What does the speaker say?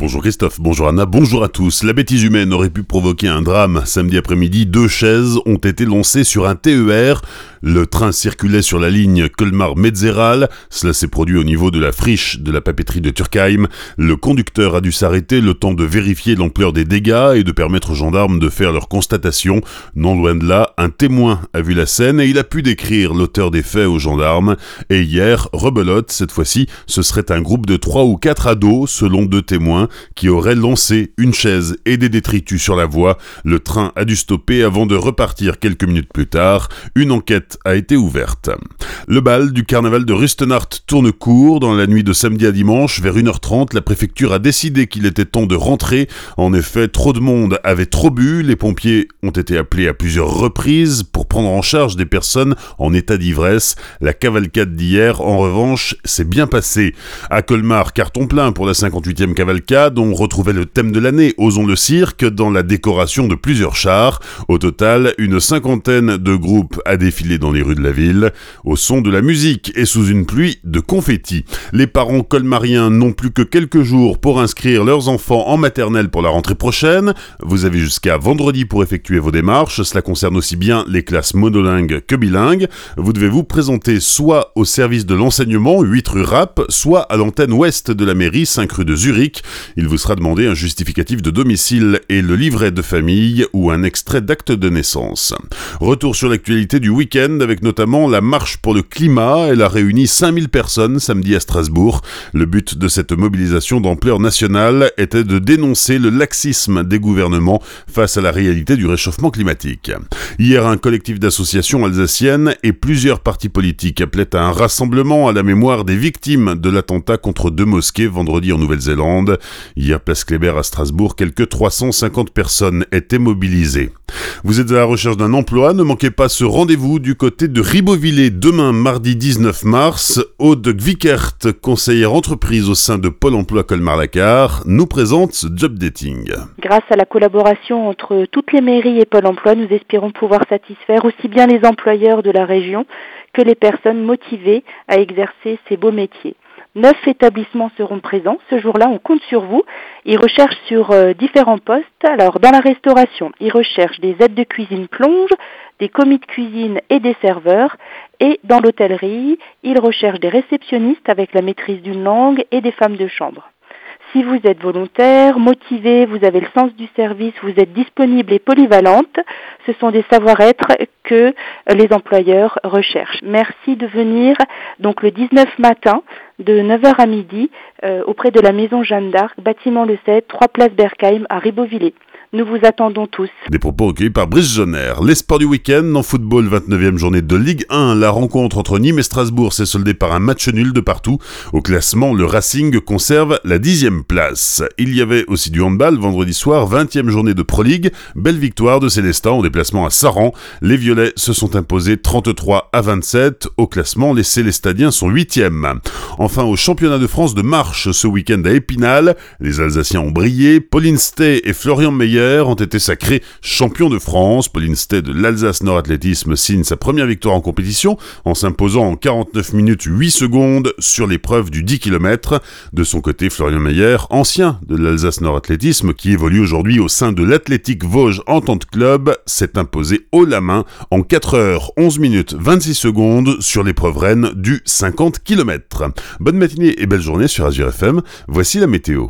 Bonjour Christophe, bonjour Anna, bonjour à tous. La bêtise humaine aurait pu provoquer un drame. Samedi après-midi, deux chaises ont été lancées sur un TER. Le train circulait sur la ligne Colmar-Metzeral. Cela s'est produit au niveau de la friche de la papeterie de Turkheim. Le conducteur a dû s'arrêter le temps de vérifier l'ampleur des dégâts et de permettre aux gendarmes de faire leur constatation. Non loin de là, un témoin a vu la scène et il a pu décrire l'auteur des faits aux gendarmes. Et hier, rebelote, cette fois-ci, ce serait un groupe de trois ou quatre ados, selon deux témoins qui aurait lancé une chaise et des détritus sur la voie. Le train a dû stopper avant de repartir quelques minutes plus tard. Une enquête a été ouverte. Le bal du carnaval de Rustenart tourne court. Dans la nuit de samedi à dimanche, vers 1h30, la préfecture a décidé qu'il était temps de rentrer. En effet, trop de monde avait trop bu. Les pompiers ont été appelés à plusieurs reprises pour en charge des personnes en état d'ivresse. La cavalcade d'hier, en revanche, s'est bien passée. À Colmar, carton plein pour la 58e cavalcade. On retrouvait le thème de l'année, Osons le cirque, dans la décoration de plusieurs chars. Au total, une cinquantaine de groupes a défilé dans les rues de la ville. Au son de la musique et sous une pluie de confettis. Les parents colmariens n'ont plus que quelques jours pour inscrire leurs enfants en maternelle pour la rentrée prochaine. Vous avez jusqu'à vendredi pour effectuer vos démarches. Cela concerne aussi bien les classes monolingues que bilingues. Vous devez vous présenter soit au service de l'enseignement 8 rue Rap, soit à l'antenne ouest de la mairie 5 rue de Zurich. Il vous sera demandé un justificatif de domicile et le livret de famille ou un extrait d'acte de naissance. Retour sur l'actualité du week-end avec notamment la marche pour le climat. Elle a réuni 5000 personnes samedi à Strasbourg. Le but de cette mobilisation d'ampleur nationale était de dénoncer le laxisme des gouvernements face à la réalité du réchauffement climatique. Hier, un collectif d'associations alsaciennes et plusieurs partis politiques appelaient à un rassemblement à la mémoire des victimes de l'attentat contre deux mosquées vendredi en Nouvelle-Zélande. Hier, place Kléber à Strasbourg, quelques 350 personnes étaient mobilisées. Vous êtes à la recherche d'un emploi, ne manquez pas ce rendez-vous du côté de Ribeauvillé demain mardi 19 mars. Aude Vickert, conseillère entreprise au sein de Pôle emploi Colmar-Lacar, nous présente ce job dating. Grâce à la collaboration entre toutes les mairies et Pôle emploi, nous espérons pouvoir satisfaire aussi bien les employeurs de la région que les personnes motivées à exercer ces beaux métiers. Neuf établissements seront présents. Ce jour-là, on compte sur vous. Ils recherchent sur euh, différents postes. Alors, dans la restauration, ils recherchent des aides de cuisine plonge, des commis de cuisine et des serveurs. Et dans l'hôtellerie, ils recherchent des réceptionnistes avec la maîtrise d'une langue et des femmes de chambre. Si vous êtes volontaire, motivé, vous avez le sens du service, vous êtes disponible et polyvalente, ce sont des savoir-être que les employeurs recherchent. Merci de venir donc le 19 matin de 9h à midi euh, auprès de la maison Jeanne d'Arc, bâtiment le 7, 3 places Berkheim à Ribeauvillé. Nous vous attendons tous. Des propos recueillis par Brice Jonner. Les sports du week-end en football, 29e journée de Ligue 1. La rencontre entre Nîmes et Strasbourg s'est soldée par un match nul de partout. Au classement, le Racing conserve la 10e place. Il y avait aussi du handball vendredi soir, 20e journée de Pro League. Belle victoire de Célestin en déplacement à Saran. Les Violets se sont imposés 33 à 27. Au classement, les Célestadiens sont 8e. Enfin, au championnat de France de marche ce week-end à Épinal, les Alsaciens ont brillé. Pauline Stey et Florian Meyer ont été sacrés champions de France. Pauline Stey de l'Alsace Nord Athlétisme signe sa première victoire en compétition en s'imposant en 49 minutes 8 secondes sur l'épreuve du 10 km. De son côté, Florian Meyer, ancien de l'Alsace Nord Athlétisme qui évolue aujourd'hui au sein de l'Athlétique Vosges Entente Club, s'est imposé haut la main en 4 heures 11 minutes 26 secondes sur l'épreuve reine du 50 km. Bonne matinée et belle journée sur Azure FM. Voici la météo.